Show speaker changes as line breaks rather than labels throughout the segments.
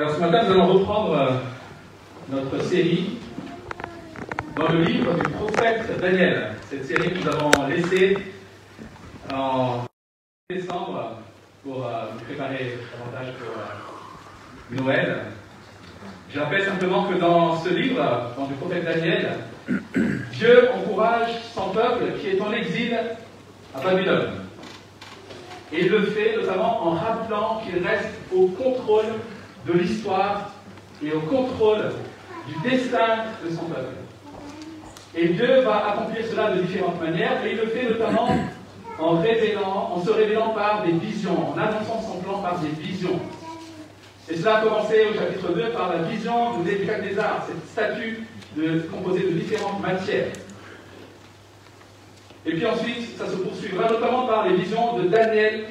Alors ce matin, nous allons reprendre euh, notre série dans le livre du prophète Daniel. Cette série que nous avons laissée en décembre pour euh, nous préparer davantage pour euh, Noël. Je rappelle simplement que dans ce livre, dans le prophète Daniel, Dieu encourage son peuple qui est en exil à Babylone. Et le fait notamment en rappelant qu'il reste au contrôle de l'histoire et au contrôle du destin de son peuple. Et Dieu va accomplir cela de différentes manières, et il le fait notamment en révélant, en se révélant par des visions, en annonçant son plan par des visions. Et cela a commencé au chapitre 2 par la vision de Nebuchadnezzar, cette statue composée de différentes matières. Et puis ensuite, ça se poursuivra notamment par les visions de Daniel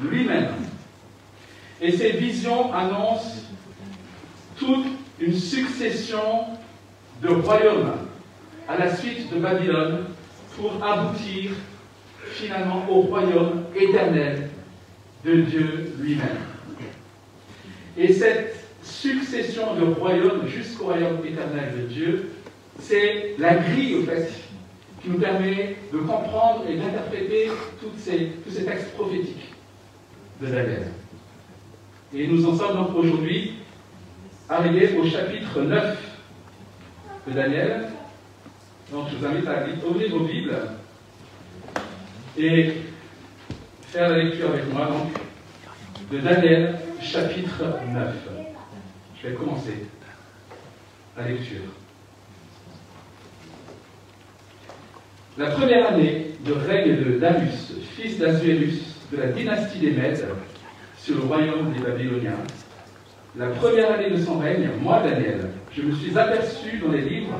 lui-même. Et ces visions annoncent toute une succession de royaumes à la suite de Babylone pour aboutir finalement au royaume éternel de Dieu lui-même. Et cette succession de royaumes jusqu'au royaume éternel de Dieu, c'est la grille, au qui nous permet de comprendre et d'interpréter tous ces textes prophétiques de Daniel. Et nous en sommes donc aujourd'hui arrivés au chapitre 9 de Daniel. Donc je vous invite à ouvrir vos Bibles et faire la lecture avec moi donc, de Daniel chapitre 9. Je vais commencer la lecture. La première année de règne de Darius, fils d'Azuérus, de la dynastie des Mèdes, sur le royaume des Babyloniens, la première année de son règne, moi, Daniel, je me suis aperçu dans les livres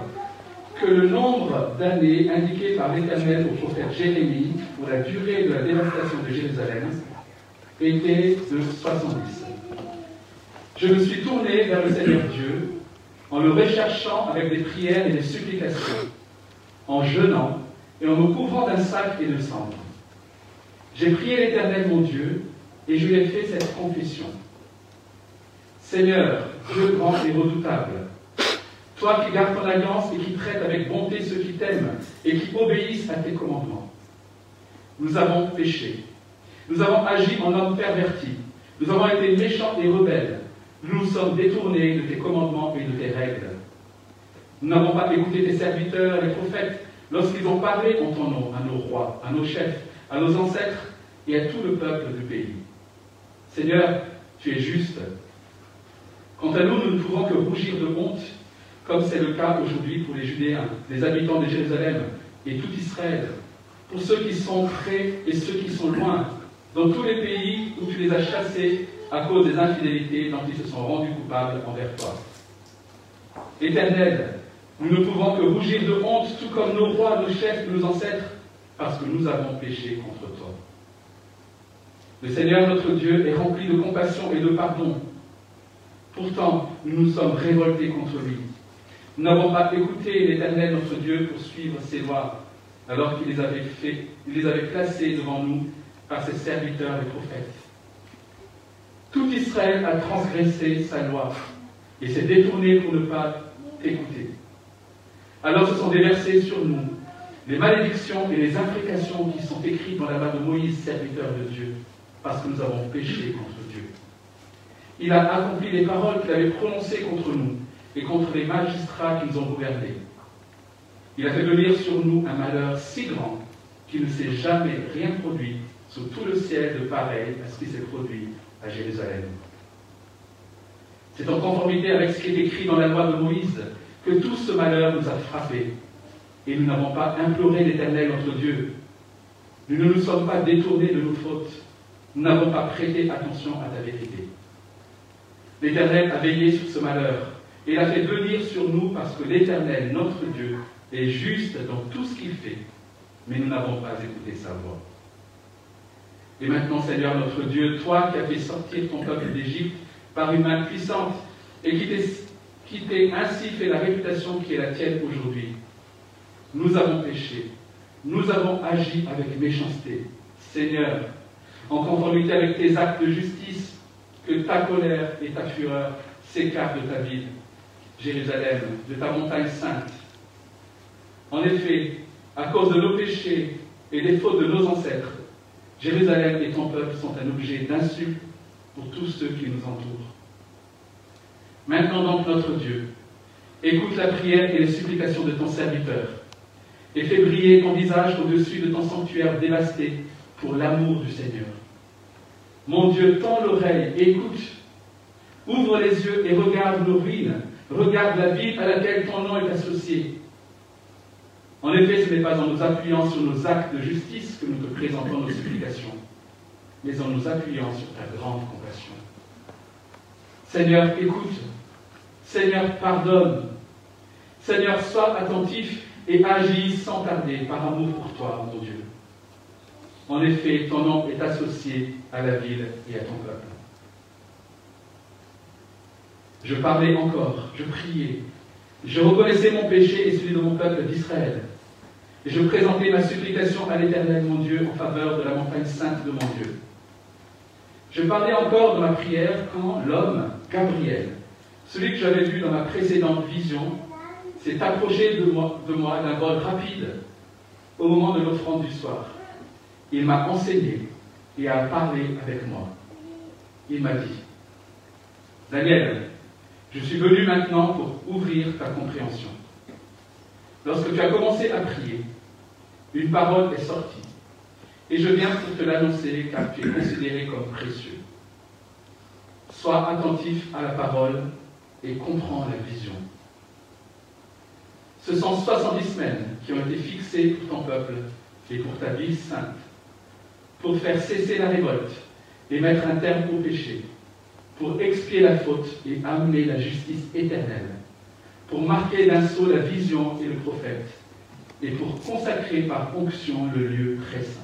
que le nombre d'années indiquées par l'Éternel au prophète Jérémie pour la durée de la dévastation de Jérusalem était de 70. Je me suis tourné vers le Seigneur Dieu en le recherchant avec des prières et des supplications, en jeûnant et en me couvrant d'un sac et de cendres. J'ai prié l'Éternel mon Dieu et je lui ai fait cette confession. Seigneur, Dieu grand et redoutable, toi qui gardes ton alliance et qui traites avec bonté ceux qui t'aiment et qui obéissent à tes commandements. Nous avons péché. Nous avons agi en hommes pervertis. Nous avons été méchants et rebelles. Nous nous sommes détournés de tes commandements et de tes règles. Nous n'avons pas écouté tes serviteurs, les prophètes, lorsqu'ils ont parlé en ton nom à nos rois, à nos chefs, à nos ancêtres et à tout le peuple du pays. Seigneur, tu es juste. Quant à nous, nous ne pouvons que rougir de honte, comme c'est le cas aujourd'hui pour les Judéens, les habitants de Jérusalem et tout Israël, pour ceux qui sont près et ceux qui sont loin, dans tous les pays où tu les as chassés à cause des infidélités dont ils se sont rendus coupables envers toi. Éternel, nous ne pouvons que rougir de honte, tout comme nos rois, nos chefs, nos ancêtres, parce que nous avons péché contre toi. Le Seigneur notre Dieu est rempli de compassion et de pardon. Pourtant, nous nous sommes révoltés contre lui. Nous n'avons pas écouté l'Éternel notre Dieu pour suivre ses lois, alors qu'il les avait fait, il les avait placées devant nous par ses serviteurs et prophètes. Tout Israël a transgressé sa loi et s'est détourné pour ne pas t'écouter. Alors se sont déversés sur nous les malédictions et les imprécations qui sont écrites dans la main de Moïse, serviteur de Dieu, parce que nous avons péché contre Dieu. Il a accompli les paroles qu'il avait prononcées contre nous et contre les magistrats qui nous ont gouvernés. Il a fait venir sur nous un malheur si grand qu'il ne s'est jamais rien produit sous tout le ciel de pareil à ce qui s'est produit à Jérusalem. C'est en conformité avec ce qui est écrit dans la loi de Moïse que tout ce malheur nous a frappés et nous n'avons pas imploré l'Éternel notre Dieu. Nous ne nous sommes pas détournés de nos fautes. Nous n'avons pas prêté attention à ta vérité. L'Éternel a veillé sur ce malheur et l'a fait venir sur nous parce que l'Éternel, notre Dieu, est juste dans tout ce qu'il fait, mais nous n'avons pas écouté sa voix. Et maintenant, Seigneur notre Dieu, toi qui as fait sortir ton peuple d'Égypte par une main puissante et qui t'es ainsi fait la réputation qui est la tienne aujourd'hui, nous avons péché, nous avons agi avec méchanceté. Seigneur, en conformité avec tes actes de justice, que ta colère et ta fureur s'écarte de ta ville, Jérusalem, de ta montagne sainte. En effet, à cause de nos péchés et des fautes de nos ancêtres, Jérusalem et ton peuple sont un objet d'insulte pour tous ceux qui nous entourent. Maintenant donc, notre Dieu, écoute la prière et les supplications de ton serviteur, et fais briller ton visage au-dessus de ton sanctuaire dévasté pour l'amour du Seigneur. Mon Dieu, tends l'oreille, écoute, ouvre les yeux et regarde nos ruines, regarde la ville à laquelle ton nom est associé. En effet, ce n'est pas en nous appuyant sur nos actes de justice que nous te présentons nos supplications, mais en nous appuyant sur ta grande compassion. Seigneur, écoute. Seigneur, pardonne. Seigneur, sois attentif et agis sans tarder par amour pour toi, mon Dieu. En effet, ton nom est associé à la ville et à ton peuple. Je parlais encore, je priais, je reconnaissais mon péché et celui de mon peuple d'Israël. Et je présentais ma supplication à l'Éternel, mon Dieu, en faveur de la montagne sainte de mon Dieu. Je parlais encore dans ma prière quand l'homme, Gabriel, celui que j'avais vu dans ma précédente vision, s'est approché de moi, d'un vol rapide au moment de l'offrande du soir. Il m'a enseigné et a parlé avec moi. Il m'a dit, Daniel, je suis venu maintenant pour ouvrir ta compréhension. Lorsque tu as commencé à prier, une parole est sortie. Et je viens pour te l'annoncer car tu es considéré comme précieux. Sois attentif à la parole et comprends la vision. Ce sont 70 semaines qui ont été fixées pour ton peuple et pour ta vie sainte, pour faire cesser la révolte et mettre un terme au péché, pour expier la faute et amener la justice éternelle, pour marquer d'un saut la vision et le prophète, et pour consacrer par onction le lieu très saint.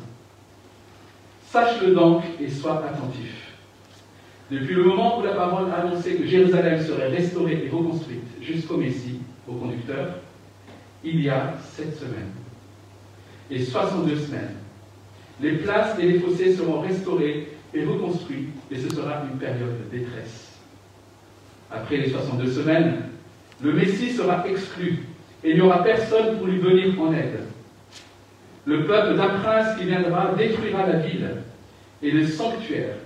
Sache-le donc et sois attentif. Depuis le moment où la parole a annoncé que Jérusalem serait restaurée et reconstruite jusqu'au Messie, au conducteur, il y a sept semaines et 62 semaines. Les places et les fossés seront restaurés et reconstruits et ce sera une période de détresse. Après les 62 semaines, le Messie sera exclu et il n'y aura personne pour lui venir en aide. Le peuple d'un prince qui viendra détruira la ville et le sanctuaire,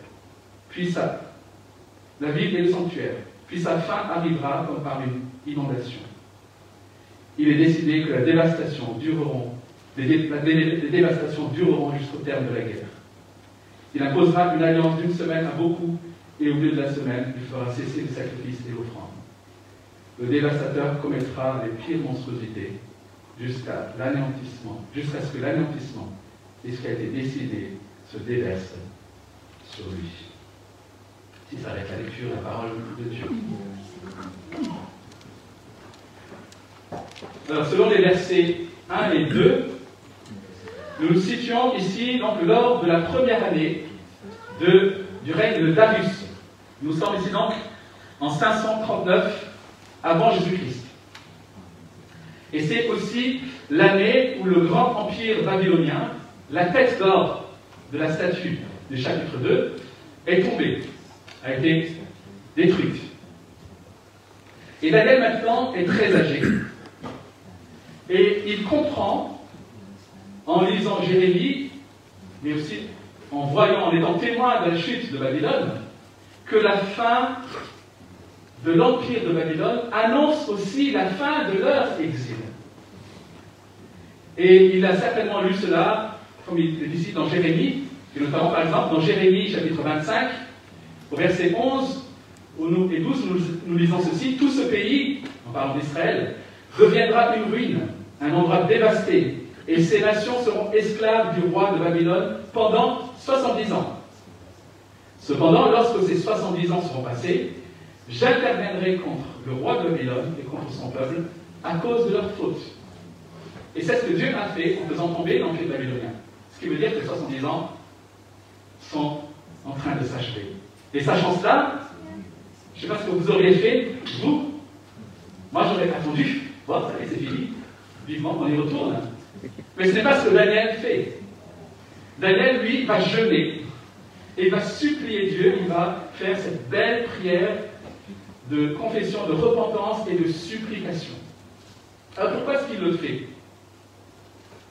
puis sa, la puis sa fin arrivera comme par une inondation. Il est décidé que la dévastation dureront, les, dévastations dureront jusqu'au terme de la guerre. Il imposera une alliance d'une semaine à beaucoup, et au bout de la semaine, il fera cesser les sacrifices et l'offrande le dévastateur commettra les pires monstruosités jusqu'à l'anéantissement, jusqu'à ce que l'anéantissement et ce qui a été décidé se déverse sur lui. Si ça avec la lecture la parole de Dieu. Alors, selon les versets 1 et 2, nous nous situons ici donc lors de la première année du règne de Darius. Nous sommes ici donc en 539 avant Jésus-Christ. Et c'est aussi l'année où le grand empire babylonien, la tête d'or de la statue du chapitre 2, est tombée, a été détruite. Et Daniel maintenant est très âgé. Et il comprend, en lisant Jérémie, mais aussi en voyant, en étant témoin de la chute de Babylone, que la fin de l'empire de Babylone annonce aussi la fin de leur exil. Et il a certainement lu cela, comme il est ici dans Jérémie, et notamment par exemple dans Jérémie chapitre 25, au verset 11 nous, et 12, nous, nous lisons ceci, tout ce pays, en parlant d'Israël, deviendra une ruine, un endroit dévasté, et ces nations seront esclaves du roi de Babylone pendant 70 ans. Cependant, lorsque ces 70 ans seront passés, J'interviendrai contre le roi de Babylone et contre son peuple à cause de leur faute. Et c'est ce que Dieu a fait en faisant tomber l'empire babylonien. Ce qui veut dire que 70 ans sont en train de s'achever. Et sachant cela, je ne sais pas ce que vous auriez fait, vous. Moi, j'aurais attendu. Bon, ça c'est fini. Vivement qu'on y retourne. Mais ce n'est pas ce que Daniel fait. Daniel, lui, va jeûner et va supplier Dieu, il va faire cette belle prière de confession, de repentance et de supplication. Alors pourquoi est-ce qu'il le fait?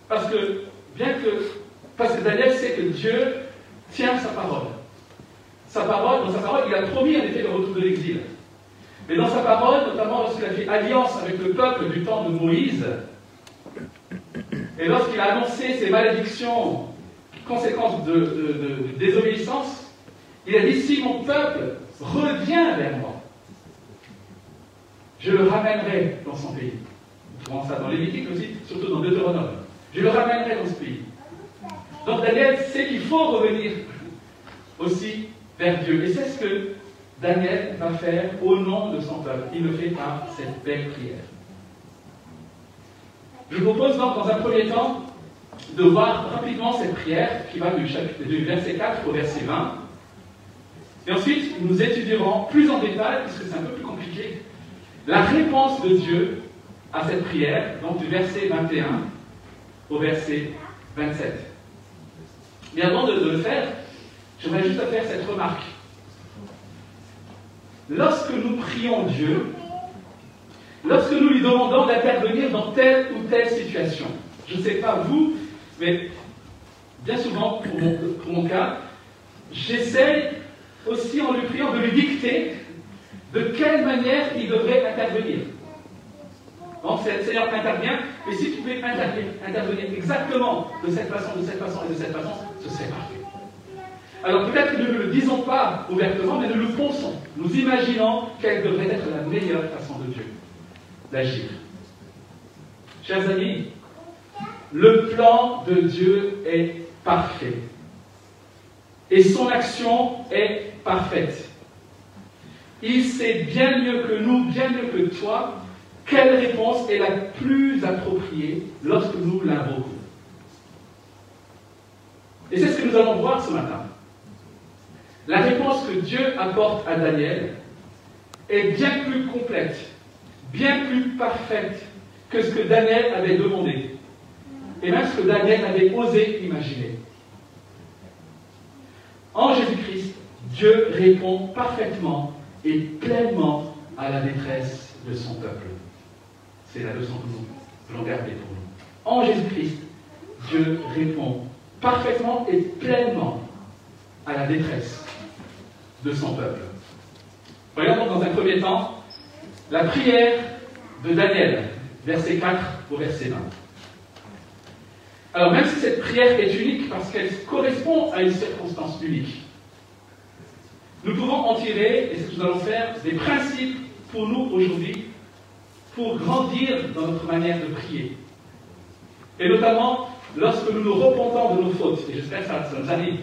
Parce que, bien que, parce que Daniel sait que Dieu tient sa parole. Sa parole, dans sa parole, il a promis en effet le retour de l'exil. Mais dans sa parole, notamment lorsqu'il a fait alliance avec le peuple du temps de Moïse, et lorsqu'il a annoncé ses malédictions conséquences de, désobéissance, il a dit si mon peuple revient vers moi, je le ramènerai dans son pays. On trouvons ça dans Lévitique aussi, surtout dans Deutéronome. Je le ramènerai dans ce pays. Donc Daniel sait qu'il faut revenir aussi vers Dieu. Et c'est ce que Daniel va faire au nom de son peuple. Il le fait par cette belle prière. Je vous propose donc dans un premier temps de voir rapidement cette prière qui va du, verset 4 au verset 20. Et ensuite, nous étudierons plus en détail, puisque c'est un peu plus compliqué, la réponse de Dieu à cette prière, donc du verset 21 au verset 27. Mais avant de, le faire, j'aimerais juste faire cette remarque. Lorsque nous prions Dieu, lorsque nous lui demandons d'intervenir dans telle ou telle situation, je ne sais pas vous, mais bien souvent, pour mon, cas, j'essaye aussi en lui priant de lui dicter de quelle manière il devrait intervenir. Donc, le Seigneur intervient, mais si tu pouvais intervenir exactement de cette façon, de cette façon et de cette façon, ce serait parfait. Alors peut-être que nous ne le disons pas ouvertement, mais nous le pensons. Nous imaginons quelle devrait être la meilleure façon de Dieu d'agir. Chers amis, le plan de Dieu est parfait. Et son action est parfaite. Il sait bien mieux que nous, bien mieux que toi, quelle réponse est la plus appropriée lorsque nous l'invoquons. Et c'est ce que nous allons voir ce matin. La réponse que Dieu apporte à Daniel est bien plus complète, bien plus parfaite que ce que Daniel avait demandé et même ce que Daniel avait osé imaginer. En Jésus-Christ, Dieu répond parfaitement et pleinement à la détresse de son peuple. C'est la leçon que nous voulons garder pour nous. En Jésus-Christ, Dieu répond parfaitement et pleinement à la détresse de son peuple. Voyons dans un premier temps la prière de Daniel, verset 4 au verset 20. Alors même si cette prière est unique parce qu'elle correspond à une circonstance unique, nous pouvons en tirer, et c'est ce que nous allons faire, des principes pour nous aujourd'hui, pour grandir dans notre manière de prier. Et notamment lorsque nous nous repentons de nos fautes, et j'espère que ça, nous arrive.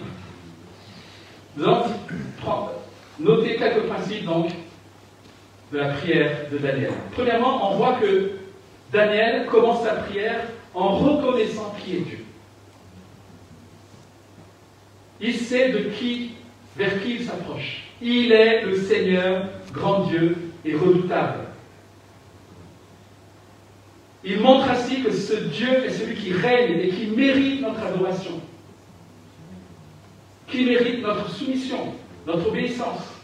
Nous allons noter quelques principes donc de la prière de Daniel. Premièrement, on voit que Daniel commence sa prière en reconnaissant qui est Dieu. Il sait de qui, vers qui il s'approche. Il est le Seigneur, grand Dieu et redoutable. Il montre ainsi que ce Dieu est celui qui règne et qui mérite notre adoration, qui mérite notre soumission, notre obéissance.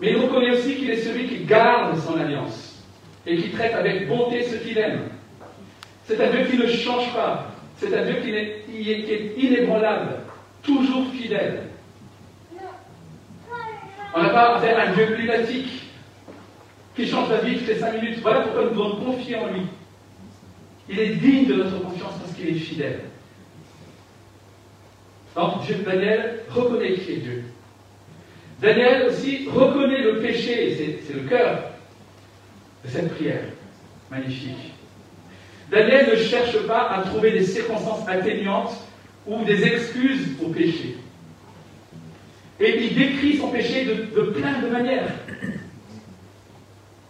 Mais il reconnaît aussi qu'il est celui qui garde son alliance et qui traite avec bonté ceux qu'il aime. C'est un Dieu qui ne change pas. C'est un Dieu qui est, inébranlable, toujours fidèle. On n'a pas affaire à un Dieu climatique qui change la vie toutes les cinq minutes. Voilà pourquoi nous devons confier en lui. Il est digne de notre confiance parce qu'il est fidèle. Donc Dieu, Daniel reconnaît qui est Dieu. Daniel aussi reconnaît le péché, c'est le cœur de cette prière magnifique. Daniel ne cherche pas à trouver des circonstances atténuantes ou des excuses au péché. Et il décrit son péché de, plein de manières.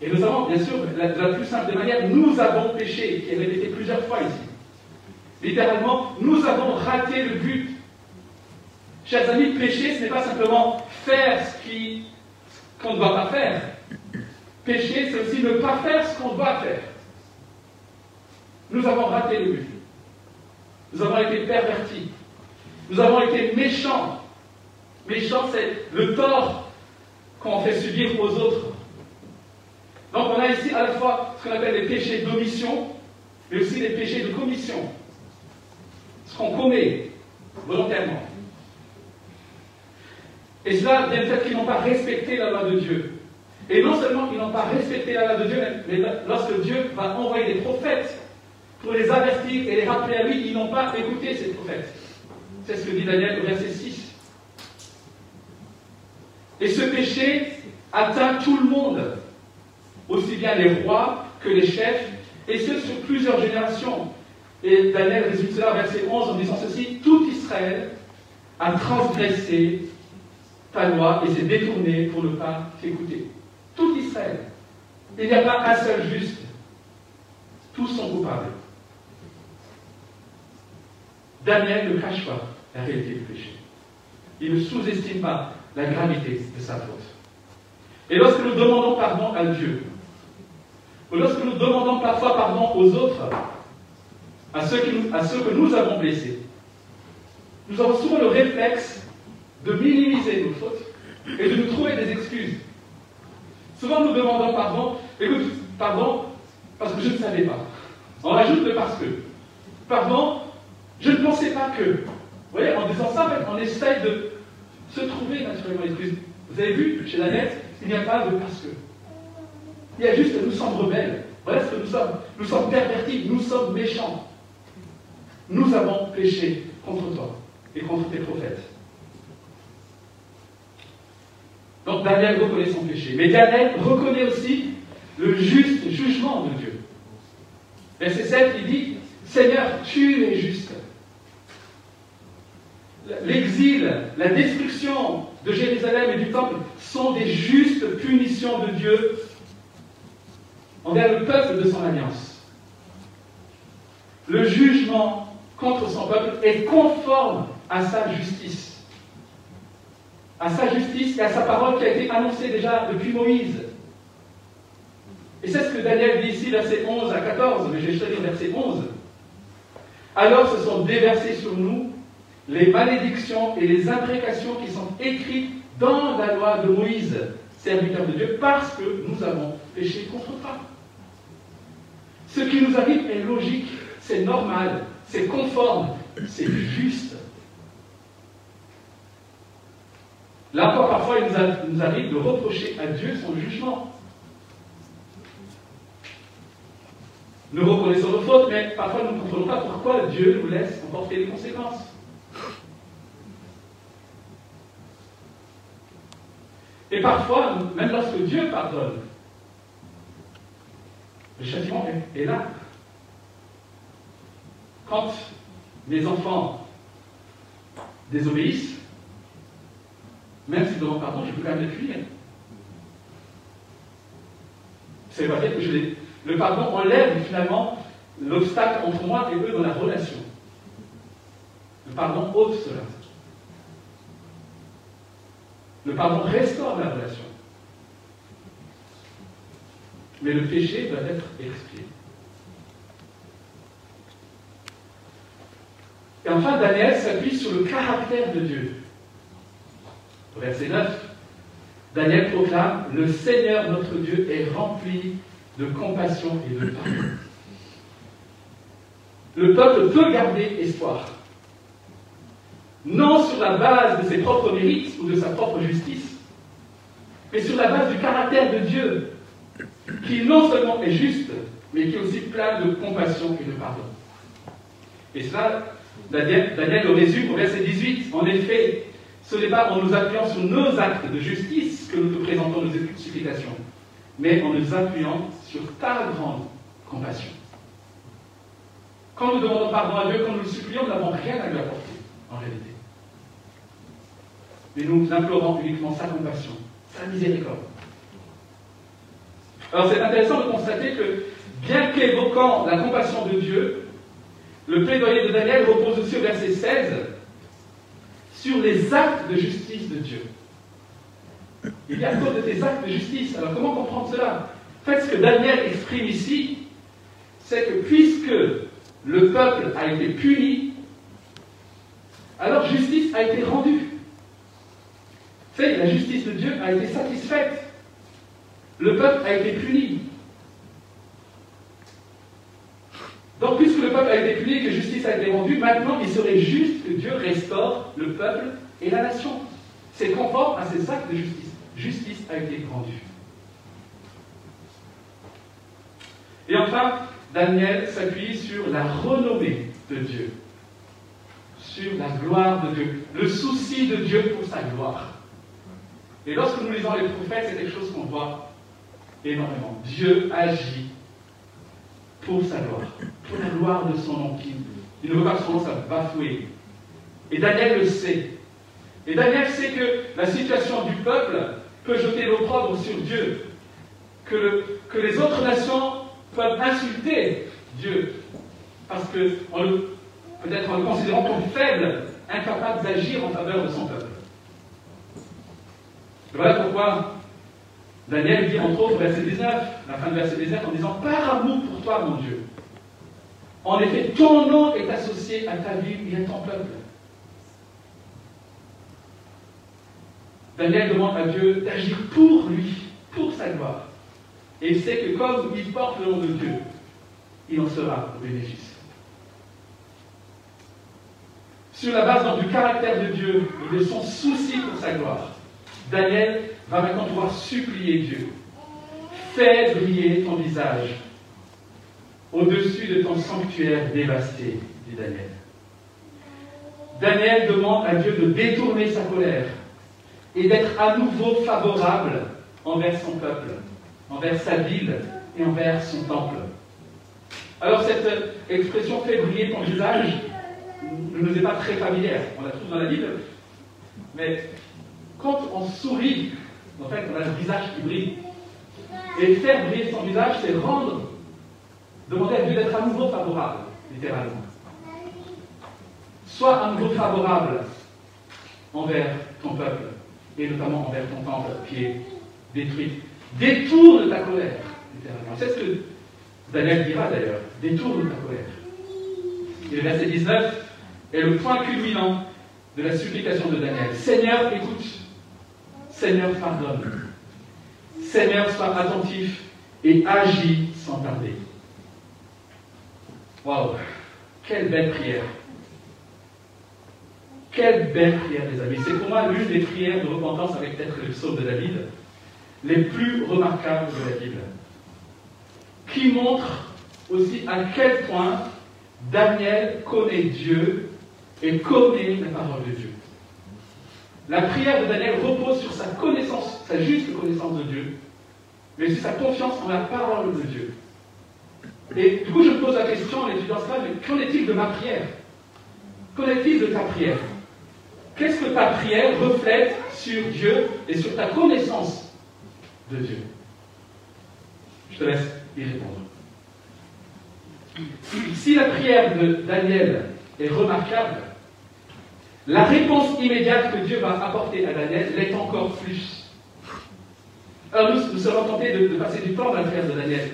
Et nous avons, bien sûr, la, la plus simple des manières, nous avons péché, qui est répété plusieurs fois ici. Littéralement, nous avons raté le but. Chers amis, pécher, ce n'est pas simplement faire ce qu'on ne doit pas faire. Pécher, c'est aussi ne pas faire ce qu'on doit faire. Nous avons raté le but. Nous avons été pervertis. Nous avons été méchants. Méchants, c'est le tort qu'on fait subir aux autres. Donc on a ici à la fois ce qu'on appelle les péchés d'omission, mais aussi les péchés de commission. Ce qu'on commet volontairement. Et cela vient du fait qu'ils n'ont pas respecté la loi de Dieu. Et non seulement ils n'ont pas respecté la loi de Dieu, mais lorsque Dieu va envoyer des prophètes pour les avertir et les rappeler à lui, ils n'ont pas écouté ces prophètes. C'est ce que dit Daniel au verset 6. Et ce péché atteint tout le monde, aussi bien les rois que les chefs, et ce sur plusieurs générations. Et Daniel résume cela au verset 11 en disant ceci Tout Israël a transgressé ta loi et s'est détourné pour ne pas t'écouter. Tout Israël. Il n'y a pas un seul juste. Tous sont coupables. Daniel ne cache pas la réalité du péché. Il ne sous-estime pas la gravité de sa faute. Et lorsque nous demandons pardon à Dieu, ou lorsque nous demandons parfois pardon aux autres, à ceux, à ceux que nous avons blessés, nous avons souvent le réflexe de minimiser nos fautes et de nous trouver des excuses. Souvent nous demandons pardon, écoute, pardon, parce que je ne savais pas. On rajoute le parce que. Pardon, je ne pensais pas que. Vous voyez, en disant ça, on essaye de se trouver naturellement excuses. Vous avez vu, chez la nette, il n'y a pas de parce que. Il y a juste nous sommes rebelles. Voilà ce que nous sommes? Nous sommes pervertis, nous sommes méchants. Nous avons péché contre toi et contre tes prophètes. Donc Daniel reconnaît son péché. Mais Daniel reconnaît aussi le juste jugement de Dieu. Verset 7, il dit, Seigneur, tu es juste. L'exil, la destruction de Jérusalem et du temple sont des justes punitions de Dieu envers le peuple de son alliance. Le jugement contre son peuple est conforme à sa justice à sa justice et à sa parole qui a été annoncée déjà depuis Moïse. Et c'est ce que Daniel dit ici, verset 11 à 14, mais je vais choisir verset 11. Alors se sont déversées sur nous les malédictions et les imprécations qui sont écrites dans la loi de Moïse, serviteur de Dieu, parce que nous avons péché contre toi. Ce qui nous arrive est logique, c'est normal, c'est conforme, c'est juste. Là encore, parfois, il nous, arrive de reprocher à Dieu son jugement. Nous reconnaissons nos fautes, mais parfois nous ne comprenons pas pourquoi Dieu nous laisse emporter les conséquences. Et parfois, même lorsque Dieu pardonne, le châtiment est là. Quand les enfants désobéissent, même si demande pardon, je peux quand même les punir. C'est pas dire que je. Le pardon enlève finalement l'obstacle entre moi et eux dans la relation. Le pardon ôte cela. Le pardon restaure la relation. Mais le péché doit être expié. Et enfin, Daniel s'appuie sur le caractère de Dieu verset 9, Daniel proclame, Le Seigneur notre Dieu est rempli de compassion et de pardon. Le peuple peut garder espoir. Non sur la base de ses propres mérites ou de sa propre justice, mais sur la base du caractère de Dieu, qui non seulement est juste, mais qui est aussi plein de compassion et de pardon. Et cela, Daniel, Daniel le résume au verset 18. En effet, ce n'est pas en nous appuyant sur nos actes de justice que nous te présentons nos supplications, mais en nous appuyant sur ta grande compassion. Quand nous demandons pardon à Dieu, quand nous le supplions, nous n'avons rien à lui apporter, en réalité. Mais nous implorons uniquement sa compassion, sa miséricorde. Alors c'est intéressant de constater que, bien qu'évoquant la compassion de Dieu, le plaidoyer de Daniel repose aussi au verset 16 sur les actes de justice de Dieu. Il y a encore de tes actes de justice? Alors comment comprendre cela? En fait, ce que Daniel exprime ici, c'est que puisque le peuple a été puni, alors justice a été rendue. Vous savez, la justice de Dieu a été satisfaite. Le peuple a été puni. Donc, puisque le peuple a été puni et que justice a été rendue, maintenant il serait juste que Dieu restaure le peuple et la nation. C'est conforme à ces actes de justice. Justice a été rendue. Et enfin, Daniel s'appuie sur la renommée de Dieu, sur la gloire de Dieu, le souci de Dieu pour sa gloire. Et lorsque nous lisons les prophètes, c'est quelque chose qu'on voit énormément. Dieu agit pour sa gloire, pour la gloire de son nom. Il ne veut pas que son nom soit bafoué. Et Daniel le sait. Et Daniel sait que la situation du peuple peut jeter l'opprobre sur Dieu, que, que les autres nations peuvent insulter Dieu, parce que peut-être en le considérant comme faible, incapable d'agir en faveur de son peuple. Voilà pourquoi Daniel dit entre autres, verset 19, la fin de verset 19, en disant Par amour pour toi, mon Dieu. En effet, ton nom est associé à ta vie et à ton peuple. Daniel demande à Dieu d'agir pour lui, pour sa gloire. Et il sait que comme il porte le nom de Dieu, il en sera au bénéfice. Sur la base du caractère de Dieu et de son souci pour sa gloire, Daniel va maintenant pouvoir supplier Dieu. Fais briller ton visage au-dessus de ton sanctuaire dévasté, dit Daniel. Daniel demande à Dieu de détourner sa colère et d'être à nouveau favorable envers son peuple, envers sa ville et envers son temple. Alors cette expression fait briller ton visage ne nous est pas très familière. On la trouve dans la Bible. Mais quand on sourit, en fait, on a le visage qui brille. Et faire briller son visage, c'est rendre, demander à Dieu d'être à nouveau favorable, littéralement. Sois à nouveau favorable envers ton peuple, et notamment envers ton temple qui est détruit. Détourne ta colère, littéralement. C'est ce que Daniel dira d'ailleurs. Détourne ta colère. Et le verset 19 est le point culminant de la supplication de Daniel. Seigneur, écoute. Seigneur, pardonne. Seigneur, sois attentif et agis sans tarder. Waouh! Quelle belle prière! Quelle belle prière, les amis. C'est pour moi l'une des prières de repentance avec peut-être le psaume de David, les plus remarquables de la Bible. Qui montre aussi à quel point Daniel connaît Dieu et connaît la parole de Dieu. La prière de Daniel repose sur sa connaissance, sa juste connaissance de Dieu, mais sur sa confiance en la parole de Dieu. Et du coup, je me pose la question en étudiant cela, mais qu'en est-il de ma prière? Qu'en est-il de ta prière? Qu'est-ce que ta prière reflète sur Dieu et sur ta connaissance de Dieu? Je te laisse y répondre. Si la prière de Daniel est remarquable, la réponse immédiate que Dieu va apporter à Daniel l'est encore plus. Alors nous, nous serons tentés de, passer du temps dans la prière de Daniel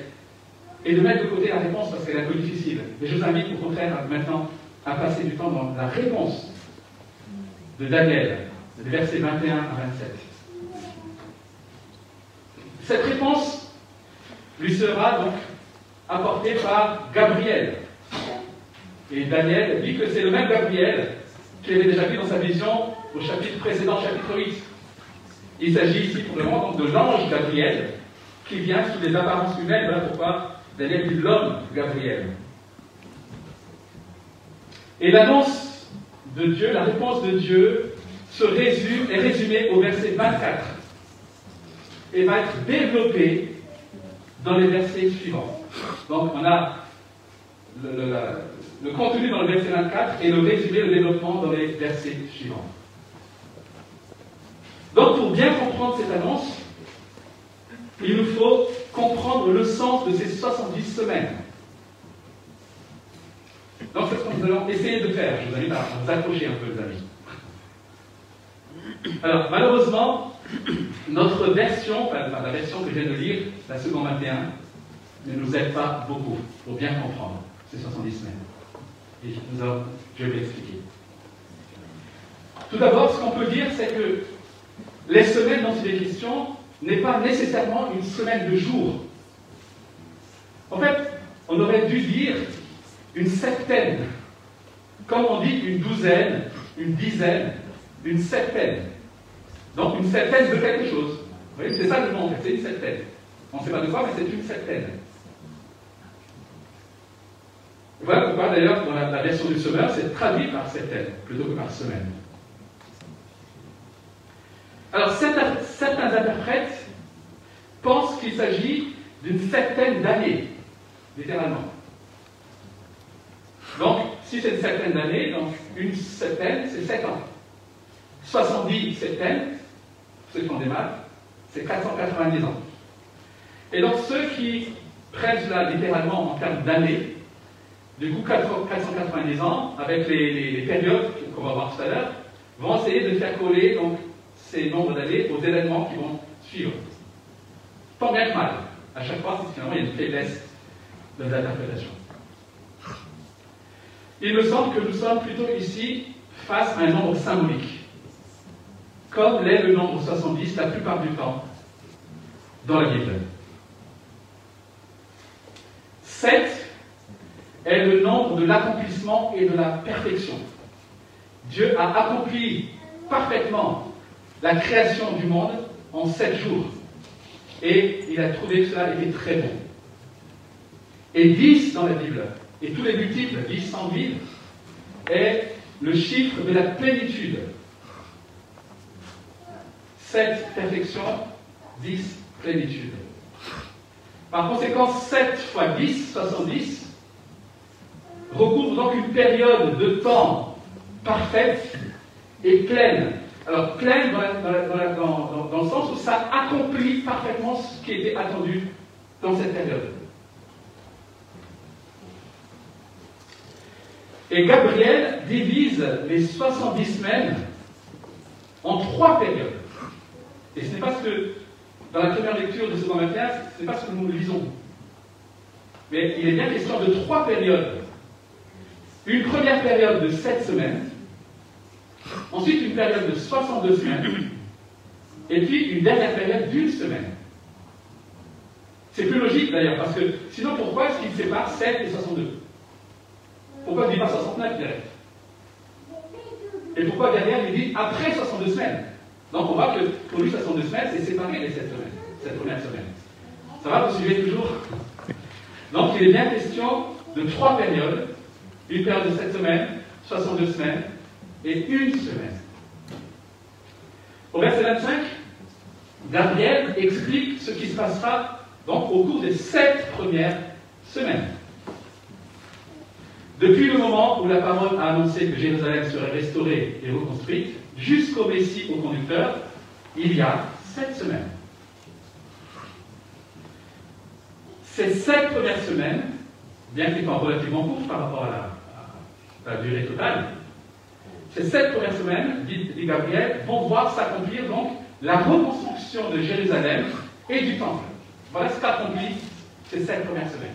et de mettre de côté la réponse parce qu'elle est un peu difficile. Mais je vous invite au contraire maintenant à passer du temps dans la réponse de Daniel, des versets 21 à 27. Cette réponse lui sera donc apportée par Gabriel. Et Daniel dit que c'est le même Gabriel qu'il avait déjà vu dans sa vision au chapitre précédent, chapitre 8. Il s'agit ici pour le moment de l'ange Gabriel qui vient sous les apparences humaines. Voilà pourquoi Dit l'homme Gabriel. Et l'annonce de Dieu, la réponse de Dieu, se résume, est résumée au verset 24 et va être développée dans les versets suivants. Donc on a le, contenu dans le verset 24 et le résumé, le développement dans les versets suivants. Donc pour bien comprendre cette annonce, il nous faut comprendre le sens de ces 70 semaines. Donc c'est ce que nous allons essayer de faire. Je vous invite à vous accrocher un peu, les amis. Alors malheureusement, notre version, enfin, la version que je viens de lire, la seconde 21, ne nous aide pas beaucoup pour bien comprendre ces 70 semaines. Et je vais l'expliquer. Tout d'abord, ce qu'on peut dire, c'est que les semaines dont il est question n'est pas nécessairement une semaine de jours. En fait, on aurait dû dire une septaine. Comme on dit une douzaine, une dizaine, une septaine. Donc une septaine de quelque chose. Vous voyez, c'est ça le nom, c'est une septaine. On ne sait pas de quoi, mais c'est une septaine. Voilà pourquoi d'ailleurs dans la, version du semeur, c'est traduit par septaine plutôt que par semaine. Alors certains, interprètes pensent qu'il s'agit d'une septaine d'années, littéralement. Donc, si c'est une septaine d'années, donc une septaine, c'est 7 ans. 70 septaines, ceux qui font des maths, c'est 490 ans. Et donc ceux qui prennent cela littéralement en termes d'années, du coup 490 ans, avec les, périodes qu'on va voir tout à l'heure, vont essayer de faire coller donc, ces nombres d'années aux événements qui vont suivre. Tant bien que mal. À chaque fois, finalement, il y a une faiblesse de l'interprétation. Il me semble que nous sommes plutôt ici face à un nombre symbolique, comme l'est le nombre 70 la plupart du temps dans la Bible. 7 est le nombre de l'accomplissement et de la perfection. Dieu a accompli parfaitement la création du monde en sept jours. Et il a trouvé que cela était très bon. Et 10 dans la Bible, et tous les multiples, 10, 100 000, est le chiffre de la plénitude. 7 perfection, 10 plénitude. Par conséquent, 7 fois 10, 70, recouvre donc une période de temps parfaite et pleine. Alors, pleine dans, le sens où ça accomplit parfaitement ce qui était attendu dans cette période. Et Gabriel divise les 70 semaines en trois périodes. Et ce n'est pas ce que, dans la première lecture de ce 21, ce n'est pas ce que nous lisons. Mais il est bien question de trois périodes. Une première période de 7 semaines, ensuite une période de 62 semaines, et puis une dernière période d'une semaine. C'est plus logique d'ailleurs, parce que sinon pourquoi est-ce qu'il sépare 7 et 62 pourquoi il dit pas 69 direct Et pourquoi derrière il dit après 62 semaines? Donc on voit que pour lui 62 semaines, c'est séparé les 7 semaines, cette première semaine. Ça va, vous suivez toujours? Donc il est bien question de trois périodes, une période de 7 semaines, 62 semaines et une semaine. Au verset 25, Gabriel explique ce qui se passera donc au cours des sept premières semaines. Depuis le moment où la parole a annoncé que Jérusalem serait restaurée et reconstruite, jusqu'au Messie au conducteur, il y a sept semaines. Ces sept premières semaines, bien soient relativement courtes par rapport à la, durée totale, ces sept premières semaines, dit, Gabriel, vont voir s'accomplir donc la reconstruction de Jérusalem et du temple. Voilà ce qu'accomplit ces sept premières semaines.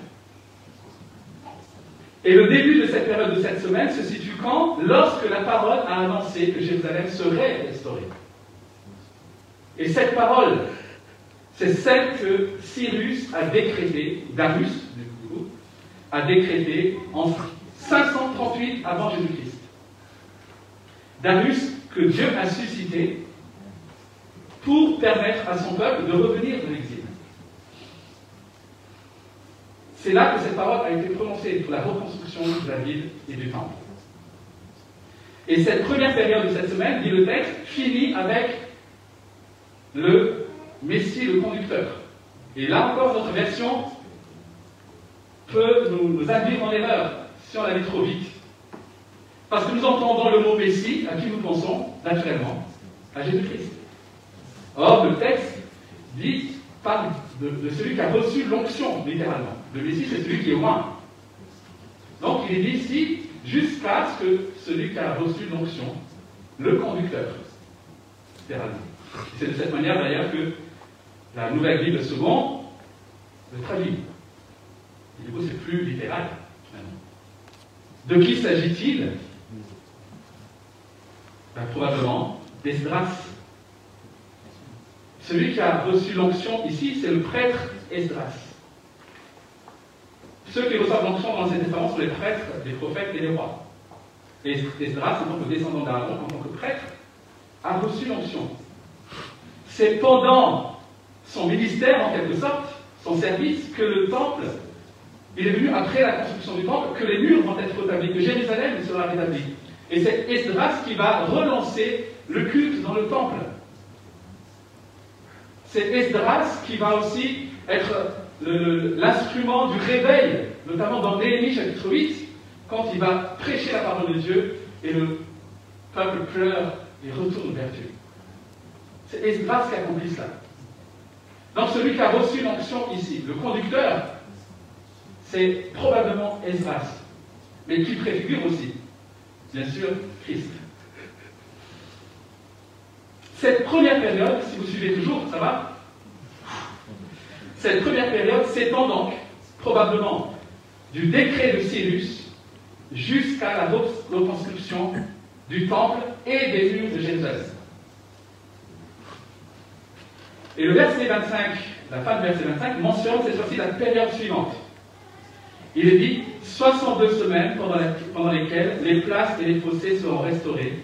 Et le début de cette période de cette semaine se situe quand? Lorsque la parole a annoncé que Jérusalem serait restaurée. Et cette parole, c'est celle que Cyrus a décrétée, Darius, du coup, a décrétée en 538 avant Jésus-Christ. Darius que Dieu a suscité pour permettre à son peuple de revenir de l'exil. C'est là que cette parole a été prononcée pour la reconstruction de la ville et du temple. Et cette première période de cette semaine, dit le texte, finit avec le Messie, le conducteur. Et là encore, notre version peut nous, induire en erreur si on la lit trop vite. Parce que nous entendons le mot Messie, à qui nous pensons naturellement À Jésus-Christ. Or, le texte dit, parle de, de celui qui a reçu l'onction, littéralement. Le Messie, c'est celui qui est roi. Donc il est dit ici, jusqu'à ce que celui qui a reçu l'onction, le conducteur, littéralement. C'est de cette manière d'ailleurs que la nouvelle Bible second le traduit. Du coup, c'est plus littéral, De qui s'agit-il? Probablement d'Esdras. Celui qui a reçu l'onction ici, c'est le prêtre Esdras. Ceux qui reçoivent l'onction dans l'Ancien Testament sont les prêtres, les prophètes et les rois. Et Esdras, en tant que descendant d'Aaron, en tant que prêtre, a reçu l'onction. C'est pendant son ministère, en quelque sorte, son service, que le temple, il est venu après la construction du temple, que les murs vont être rétablis, que Jérusalem sera rétablie. Et c'est Esdras qui va relancer le culte dans le temple. C'est Esdras qui va aussi être l'instrument du réveil, notamment dans Néhémie chapitre 8, quand il va prêcher la parole de Dieu et le peuple pleure et retourne vers Dieu. C'est Esdras qui accomplit cela. Donc celui qui a reçu l'onction ici, le conducteur, c'est probablement Esdras, mais qui préfigure aussi, bien sûr, Christ. Cette première période, si vous suivez toujours, ça va Cette première période s'étend donc probablement du décret de Cyrus jusqu'à la reconstruction du temple et des murs de Jérusalem. Et le verset 25, la fin du verset 25, mentionne cette fois-ci la période suivante. Il est dit 62 semaines pendant, lesquelles les places et les fossés seront restaurés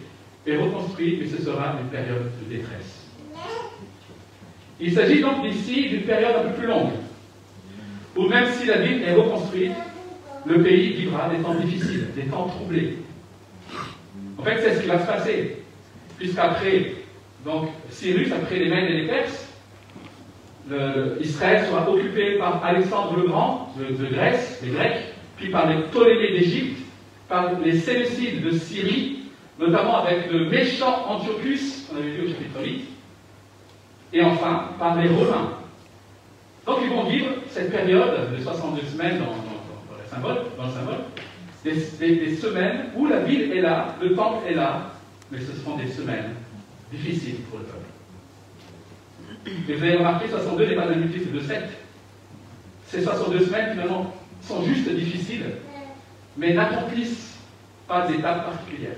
et reconstruits, et ce sera une période de détresse. Il s'agit donc ici d'une période un peu plus longue, où même si la ville est reconstruite, le pays vivra des temps difficiles, des temps troublés. En fait, c'est ce qui va se passer, puisqu'après, donc, Cyrus, après les Mèdes et les Perses, Israël sera occupé par Alexandre le Grand de, Grèce, les Grecs, puis par les Ptolémées d'Égypte, par les Séleucides de Syrie, notamment avec le méchant Antiochus, on avait vu au chapitre 8, et enfin par les Romains. Donc ils vont vivre cette période de 62 semaines dans, le symbole, des, semaines où la ville est là, le temple est là, mais ce seront des semaines difficiles pour le peuple. Et vous avez remarqué, 62 n'est pas un multiple de 7. Ces 62 semaines, finalement, sont juste difficiles, mais n'accomplissent pas d'étapes particulières.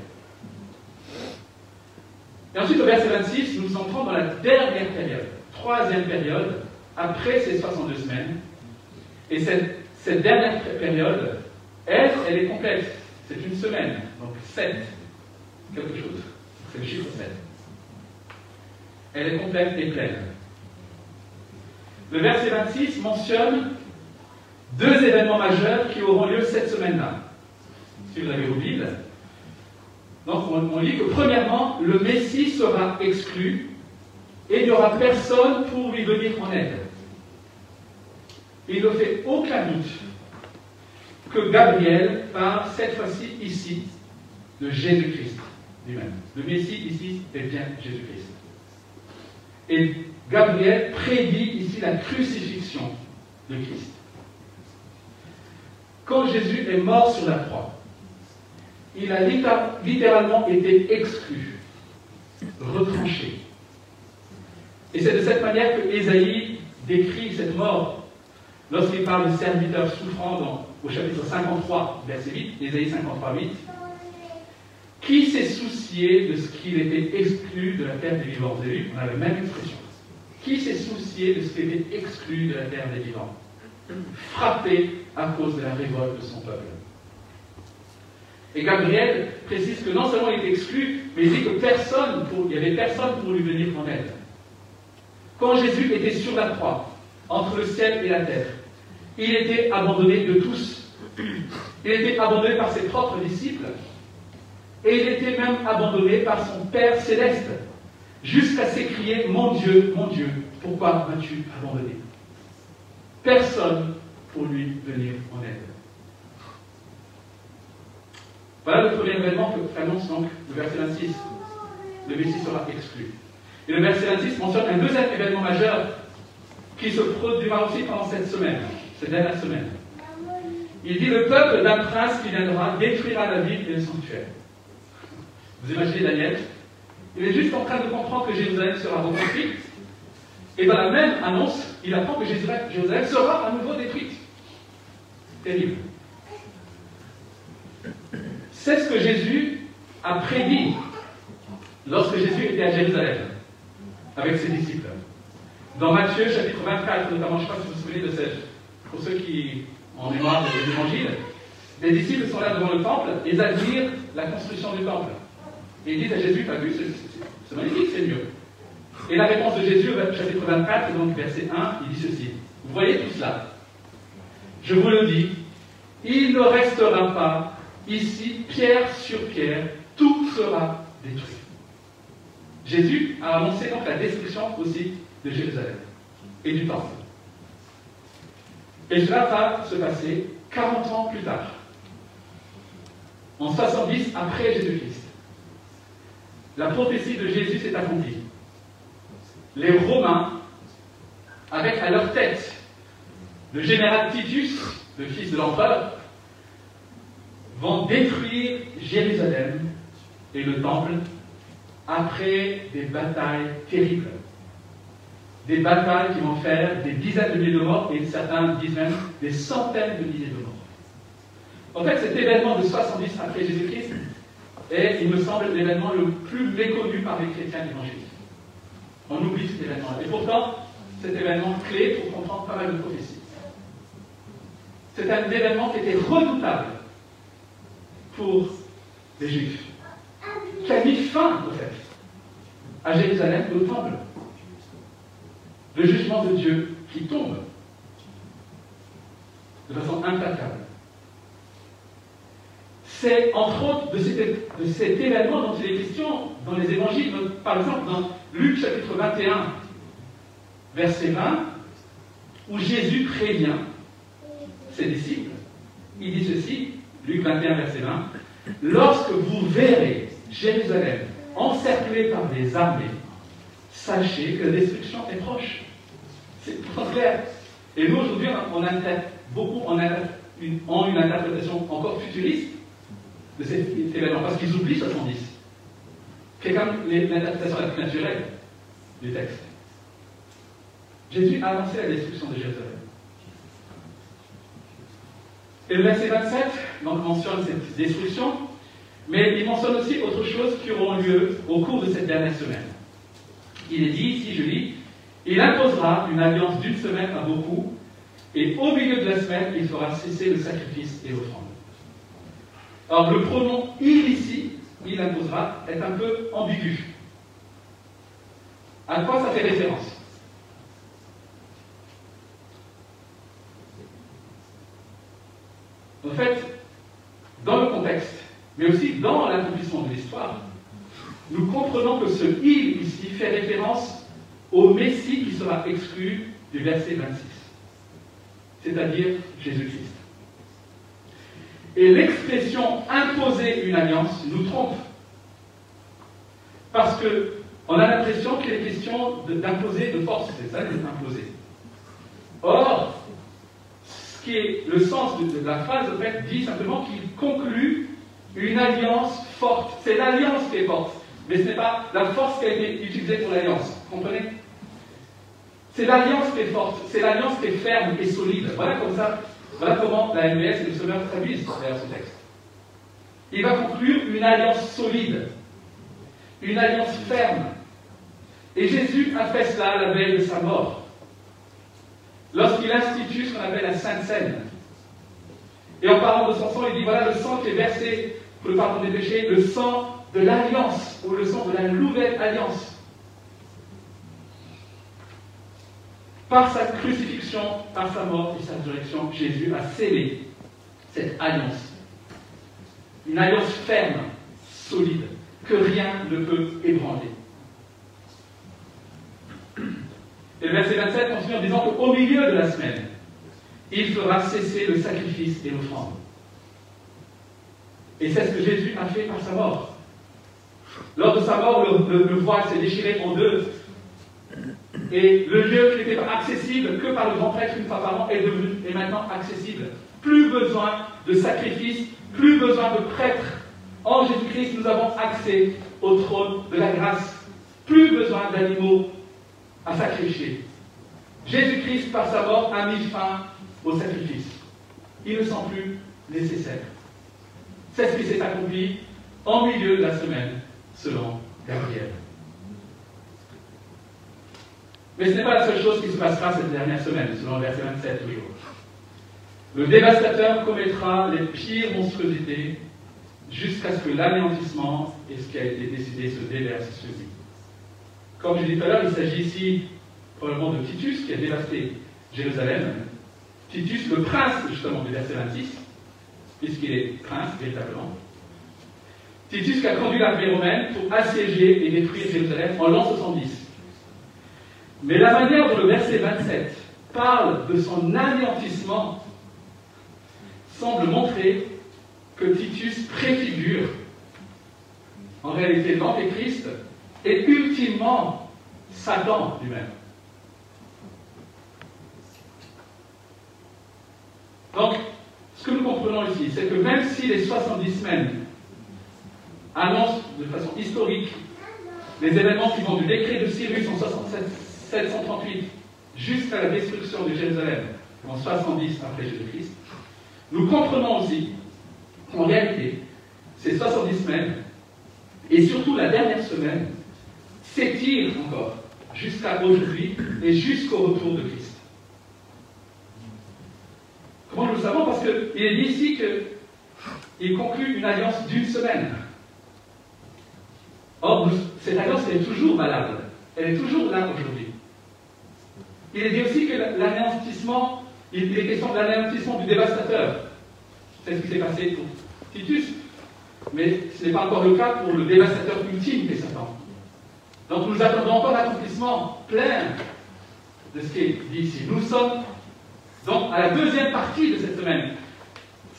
Et ensuite, au verset 26, nous entrons dans la dernière période, troisième période, après ces 62 semaines. Et cette, dernière période, elle, elle est complète. C'est une semaine, donc 7, quelque chose. C'est le chiffre 7. Elle est complète et pleine. Le verset 26 mentionne deux événements majeurs qui auront lieu cette semaine-là. Si vous avez vos Bibles. Donc on, lit que premièrement, le Messie sera exclu et il n'y aura personne pour lui venir en aide. Il ne fait aucun doute que Gabriel parle cette fois-ci ici de Jésus-Christ lui-même. Le Messie ici est bien Jésus-Christ. Et Gabriel prédit la crucifixion de Christ. Quand Jésus est mort sur la croix, il a littéralement été exclu, retranché. Et c'est de cette manière que Ésaïe décrit cette mort lorsqu'il parle de serviteur souffrant au chapitre 53, verset 8, Ésaïe 53, 8. Qui s'est soucié de ce qu'il était exclu de la terre des vivants? Vous avez on a la même expression. Qui s'est soucié de ce qui était exclu de la terre des vivants? Frappé à cause de la révolte de son peuple. Et Gabriel précise que non seulement il est exclu, mais il dit que personne, il n'y avait personne pour lui venir en aide. Quand Jésus était sur la croix, entre le ciel et la terre, il était abandonné de tous. Il était abandonné par ses propres disciples. Et il était même abandonné par son Père céleste jusqu'à s'écrier Mon Dieu, mon Dieu, pourquoi m'as-tu abandonné? Personne pour lui venir en aide. Voilà le premier événement que annonce donc le verset 26. Le Messie sera exclu. Et le verset 26 mentionne un deuxième événement majeur qui se produira aussi pendant cette semaine, cette dernière semaine. Il dit Le peuple d'un prince qui viendra détruira la ville et le sanctuaire. Vous imaginez Daniel il est juste en train de comprendre que Jérusalem sera reconstruite. Et dans la même annonce, il apprend que Jérusalem sera à nouveau détruite. Terrible. C'est ce que Jésus a prédit lorsque Jésus était à Jérusalem avec ses disciples. Dans Matthieu chapitre 24, notamment, je ne sais pas si vous vous souvenez de cette, pour ceux qui ont mémoire des évangiles, les disciples sont là devant le temple, ils admirent la construction du temple. Et ils disent à Jésus, t'as vu, c'est magnifique, c'est mieux. Et la réponse de Jésus, chapitre 24, donc verset 1, il dit ceci. Vous voyez tout cela Je vous le dis, il ne restera pas ici pierre sur pierre, tout sera détruit. Jésus a annoncé donc la destruction aussi de Jérusalem et du temple. Et cela va se passer 40 ans plus tard, en 70 après Jésus-Christ. La prophétie de Jésus s'est accomplie. Les Romains, avec à leur tête le général Titus, le fils de l'empereur, vont détruire Jérusalem et le temple après des batailles terribles. Des batailles qui vont faire des dizaines de milliers de morts et certains disent même des centaines de milliers de morts. En fait, cet événement de 70 après Jésus-Christ est, il me semble, l'événement le plus méconnu par les chrétiens évangéliques. On oublie cet événement. Et pourtant, cet événement clé pour comprendre pas mal de prophéties. C'est un événement qui était redoutable pour les Juifs, qui a mis fin, fait, à Jérusalem, au temple. Le jugement de Dieu qui tombe de façon implacable. C'est entre autres de cet, événement dont il est question dans les évangiles, par exemple dans Luc chapitre 21, verset 20, où Jésus prévient ses disciples. Il dit ceci, Luc 21, verset 20, Lorsque vous verrez Jérusalem encerclée par des armées, sachez que la destruction est proche. C'est très clair. Et nous, aujourd'hui, on a beaucoup on a une interprétation encore futuriste de cet événement, parce qu'ils oublient 70. C'est comme l'interprétation la plus naturelle du texte. Jésus a annoncé la destruction de Jérusalem. Et le verset 27 donc, mentionne cette destruction, mais il mentionne aussi autre chose qui auront lieu au cours de cette dernière semaine. Il est dit ici, je lis, il imposera une alliance d'une semaine à beaucoup, et au milieu de la semaine, il fera cesser le sacrifice et l'offrande. Alors le pronom il ici, il imposera, est un peu ambigu. À quoi ça fait référence? En fait, dans le contexte, mais aussi dans l'accomplissement de l'histoire, nous comprenons que ce il ici fait référence au Messie qui sera exclu du verset 26, c'est-à-dire Jésus-Christ. Et l'expression imposer une alliance nous trompe. Parce que on a l'impression qu'il est question d'imposer de, force, c'est ça, d'imposer. Or, qui est le sens de, la phrase, en fait, dit simplement qu'il conclut une alliance forte. C'est l'alliance qui est forte, mais ce n'est pas la force qui a été utilisée pour l'alliance. Comprenez? C'est l'alliance qui est forte, c'est l'alliance qui est ferme et solide. Voilà comme ça, voilà comment la MBS et le Sommeur traduisent derrière ce texte. Il va conclure une alliance solide, une alliance ferme. Et Jésus a fait cela la veille de sa mort lorsqu'il institue ce qu'on appelle la Sainte Seine. Et en parlant de son sang, il dit voilà le sang qui est versé pour le pardon des péchés, le sang de l'alliance, ou le sang de la nouvelle alliance. Par sa crucifixion, par sa mort et sa résurrection, Jésus a scellé cette alliance. Une alliance ferme, solide, que rien ne peut ébranler. Et le verset 27 continue en disant qu'au milieu de la semaine, il fera cesser le sacrifice et l'offrande. Et c'est ce que Jésus a fait par sa mort. Lors de sa mort, le, voile s'est déchiré en deux. Et le lieu qui n'était pas accessible que par le grand prêtre une fois par an est devenu est maintenant accessible. Plus besoin de sacrifice, plus besoin de prêtres. En Jésus-Christ, nous avons accès au trône de la grâce. Plus besoin d'animaux à sacrifier. Jésus-Christ, par sa mort, a mis fin au sacrifice. Il ne sent plus nécessaire. C'est ce qui s'est accompli en milieu de la semaine, selon Gabriel. Mais ce n'est pas la seule chose qui se passera cette dernière semaine, selon le verset 27 toujours. Le dévastateur commettra les pires monstruosités jusqu'à ce que l'anéantissement et ce qui a été décidé se déverse sur lui. Comme je l'ai dit tout à l'heure, il s'agit ici probablement de Titus qui a dévasté Jérusalem. Titus, le prince justement du verset 26, puisqu'il est prince véritablement. Titus qui a conduit l'armée romaine pour assiéger et détruire Jérusalem en l'an 70. Mais la manière dont le verset 27 parle de son anéantissement semble montrer que Titus préfigure en réalité l'Antéchrist et ultimement Satan lui-même. Donc, ce que nous comprenons ici, c'est que même si les 70 semaines annoncent de façon historique les événements qui vont du décret de Cyrus en 738 jusqu'à la destruction de Jérusalem en 70 après Jésus-Christ, nous comprenons aussi qu'en réalité, ces 70 semaines, et surtout la dernière semaine, s'étirent encore jusqu'à aujourd'hui et jusqu'au retour de Christ. Comment nous le savons? Parce qu'il est dit ici qu'il conclut une alliance d'une semaine. Or, cette alliance, est toujours valable. Elle est toujours là aujourd'hui. Il est dit aussi que l'anéantissement, il est question de l'anéantissement du dévastateur. C'est ce qui s'est passé pour Titus. Mais ce n'est pas encore le cas pour le dévastateur ultime qui est Satan. Donc nous attendons encore l'accomplissement plein de ce qui est dit ici. Nous sommes donc à la deuxième partie de cette semaine.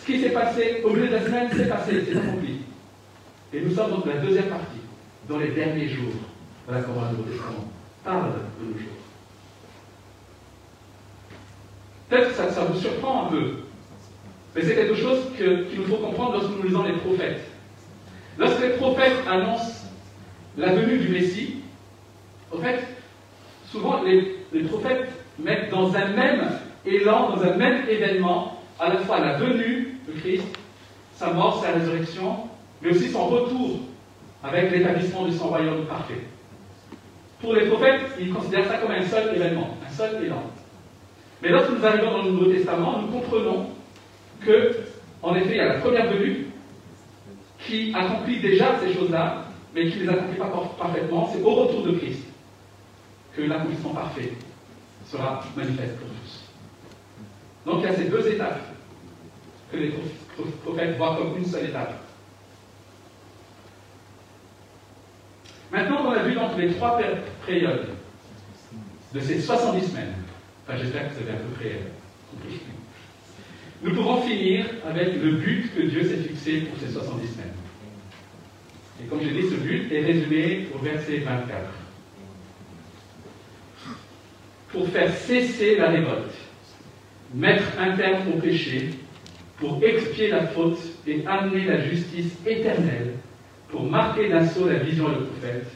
Ce qui s'est passé au milieu de la semaine, c'est passé, c'est accompli. Et nous sommes donc à la deuxième partie, dans les derniers jours de la couronne de Testament. Parle de nos jours. Peut-être que ça, vous surprend un peu, mais c'est quelque chose qu'il nous faut comprendre lorsque nous lisons les prophètes. Lorsque les prophètes annoncent la venue du Messie, en fait, souvent les, prophètes mettent dans un même élan, dans un même événement, à la fois la venue de Christ, sa mort, sa résurrection, mais aussi son retour avec l'établissement de son royaume parfait. Pour les prophètes, ils considèrent ça comme un seul événement, un seul élan. Mais lorsque nous arrivons dans le Nouveau Testament, nous comprenons que, en effet, il y a la première venue qui accomplit déjà ces choses-là, mais qui ne les accomplit pas parfaitement. C'est au retour de Christ que l'accomplissement parfait sera manifeste pour tous. Donc il y a ces deux étapes que les prophètes voient comme une seule étape. Maintenant qu'on a vu donc les trois périodes de ces 70 semaines, j'espère que vous avez à peu près compris, nous pouvons finir avec le but que Dieu s'est fixé pour ces 70 semaines. Et comme je dis, ce but est résumé au verset 24. Pour faire cesser la révolte, mettre un terme au péché, pour expier la faute et amener la justice éternelle, pour marquer d'assaut la vision et le prophète,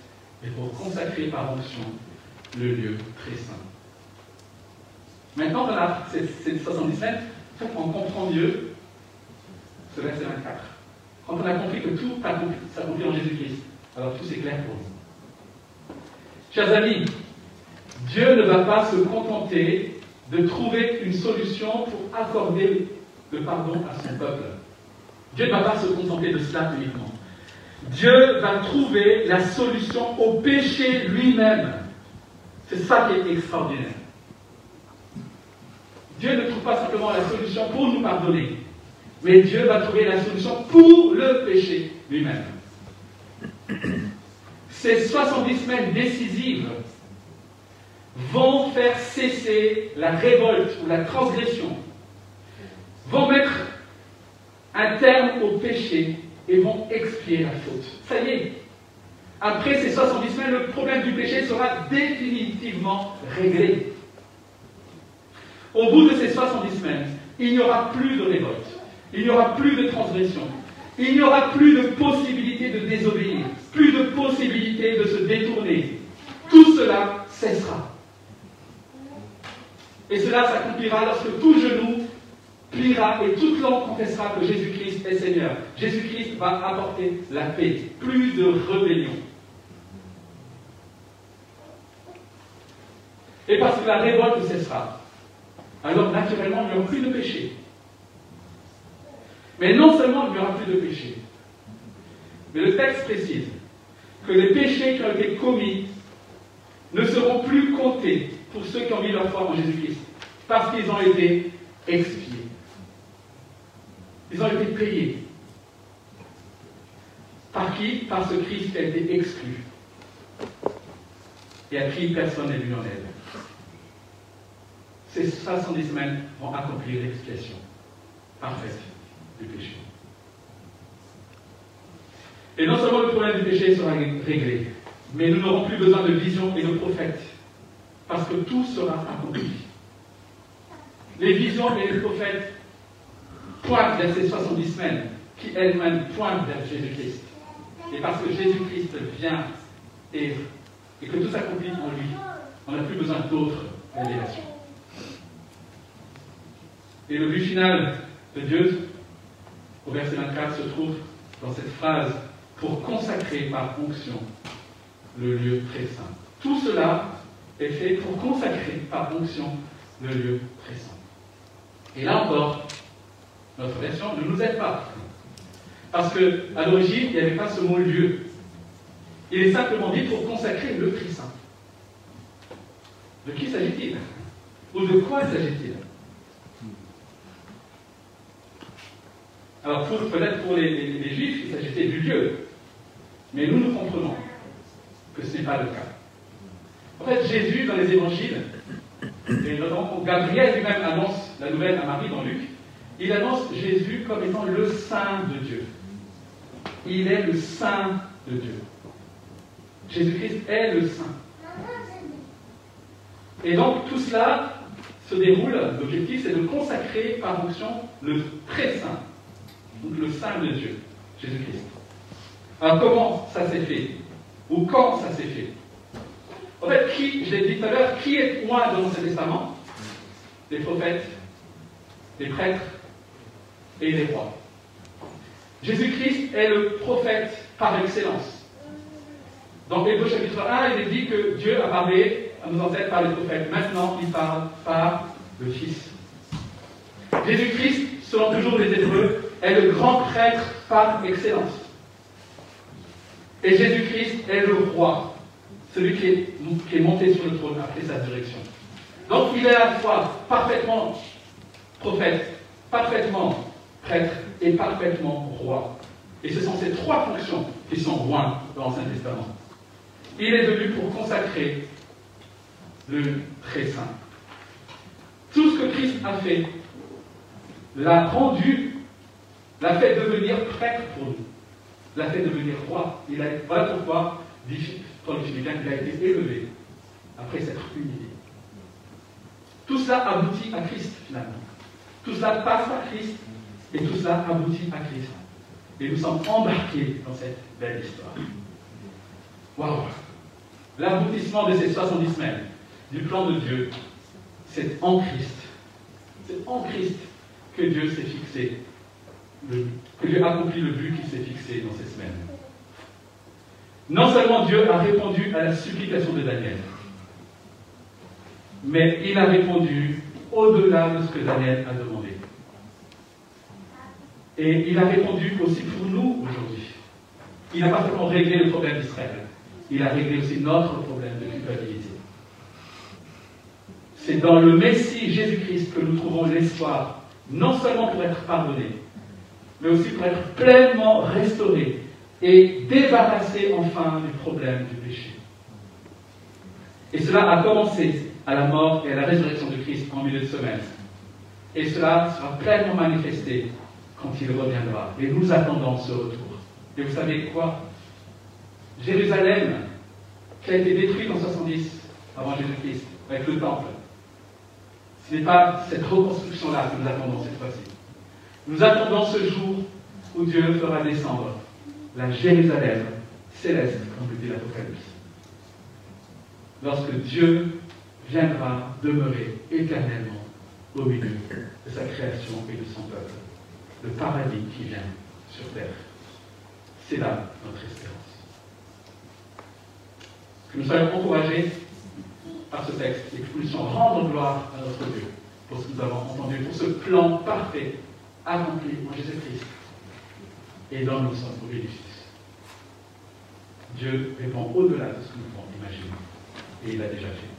et pour consacrer par onction le lieu très saint. Maintenant qu'on a ces 70 semaines, on comprend mieux ce verset 24. Quand on a compris que tout s'accomplit en Jésus-Christ, alors tout c'est clair pour nous. Chers amis, Dieu ne va pas se contenter de trouver une solution pour accorder le pardon à son peuple. Dieu ne va pas se contenter de cela uniquement. Dieu va trouver la solution au péché lui-même. C'est ça qui est extraordinaire. Dieu ne trouve pas simplement la solution pour nous pardonner, mais Dieu va trouver la solution pour le péché lui-même. Ces 70 semaines décisives vont faire cesser la révolte ou la transgression, vont mettre un terme au péché et vont expier la faute. Ça y est, après ces 70 semaines, le problème du péché sera définitivement réglé. Au bout de ces 70 semaines, il n'y aura plus de révolte, il n'y aura plus de transgression, il n'y aura plus de possibilité de désobéir, plus de possibilité de se détourner. Tout cela cessera. Et cela s'accomplira lorsque tout genou pliera et toute langue confessera que Jésus-Christ est Seigneur. Jésus-Christ va apporter la paix, plus de rébellion. et parce que la révolte cessera, alors naturellement, il n'y aura plus de péché. Mais non seulement il n'y aura plus de péché, mais le texte précise que les péchés qui ont été commis ne seront plus comptés pour ceux qui ont mis leur foi en Jésus-Christ, parce qu'ils ont été expiés. Ils ont été payés. Par qui? Par ce Christ qui a été exclu. Et à qui personne n'est venu en aide. Ces 70 semaines vont accomplir l'expiation parfaite du péché. Et non seulement le problème du péché sera réglé, mais nous n'aurons plus besoin de visions et de prophètes, parce que tout sera accompli. Les visions et les prophètes pointent vers ces 70 semaines, qui elles-mêmes pointent vers Jésus-Christ. Et parce que Jésus-Christ vient et, et que tout s'accomplit en lui, on n'a plus besoin d'autres révélations. Et le but final de Dieu, au verset 24, se trouve dans cette phrase pour consacrer par fonction le lieu très saint. Tout cela est fait pour consacrer par fonction le lieu très saint. Et là encore, notre version ne nous aide pas. Parce qu'à l'origine, il n'y avait pas ce mot lieu. Il est simplement dit pour consacrer le très saint. De qui s'agit-il? Ou de quoi s'agit-il? Alors, peut-être pour les, Juifs, il s'agissait du lieu. Mais nous, nous comprenons que ce n'est pas le cas. En fait, Jésus, dans les évangiles, et notamment Gabriel lui-même annonce la nouvelle à Marie dans Luc, il annonce Jésus comme étant le Saint de Dieu. Il est le Saint de Dieu. Jésus-Christ est le Saint. Et donc tout cela se déroule, l'objectif c'est de consacrer par fonction le très saint, le Saint de Dieu, Jésus-Christ. Alors comment ça s'est fait? Ou quand ça s'est fait? En fait, qui, je l'ai dit tout à l'heure, qui est moi dans l'Ancien Testament? Les prophètes, les prêtres et les rois. Jésus-Christ est le prophète par excellence. Dans Hébreu chapitre 1, il est dit que Dieu a parlé à nos ancêtres par les prophètes. Maintenant, il parle par le Fils. Jésus-Christ, selon toujours les Hébreux, est le grand prêtre par excellence. Et Jésus-Christ est le roi, celui qui est, monté sur le trône après sa direction. Donc il est à la fois parfaitement prophète, parfaitement prêtre et parfaitement roi. Et ce sont ces trois fonctions qui sont rois dans l'Ancien Testament. Il est venu pour consacrer le très saint. Tout ce que Christ a fait l'a rendu l'a fait devenir prêtre pour nous, l'a fait devenir roi. Il a, voilà pourquoi, dit Paul Philippiens, il a été élevé après s'être humilié. Tout cela aboutit à Christ, finalement. Tout cela passe à Christ et tout cela aboutit à Christ. Et nous sommes embarqués dans cette belle histoire. Waouh L'aboutissement de ces 70 semaines du plan de Dieu, c'est en Christ. C'est en Christ que Dieu s'est fixé que Dieu accompli le but qui s'est fixé dans ces semaines. Non seulement Dieu a répondu à la supplication de Daniel, mais il a répondu au-delà de ce que Daniel a demandé. Et il a répondu aussi pour nous aujourd'hui. Il n'a pas seulement réglé le problème d'Israël, il a réglé aussi notre problème de culpabilité. C'est dans le Messie Jésus-Christ que nous trouvons l'espoir, non seulement pour être pardonnés, mais aussi pour être pleinement restauré et débarrassé enfin du problème du péché. Et cela a commencé à la mort et à la résurrection de Christ en milieu de semaine. Et cela sera pleinement manifesté quand il reviendra. Et nous attendons ce retour. Et vous savez quoi? Jérusalem, qui a été détruite en 70 avant Jésus-Christ, avec le temple, ce n'est pas cette reconstruction-là que nous attendons cette fois-ci. Nous attendons ce jour où Dieu fera descendre la Jérusalem céleste, comme le dit l'Apocalypse. Lorsque Dieu viendra demeurer éternellement au milieu de sa création et de son peuple. Le paradis qui vient sur terre. C'est là notre espérance. Que nous soyons encouragés par ce texte et que nous puissions rendre gloire à notre Dieu pour ce que nous avons entendu, pour ce plan parfait accompli en Jésus-Christ et dont nous sommes au bénéfice. Dieu répond au-delà de ce que nous pouvons imaginer et il l'a déjà fait.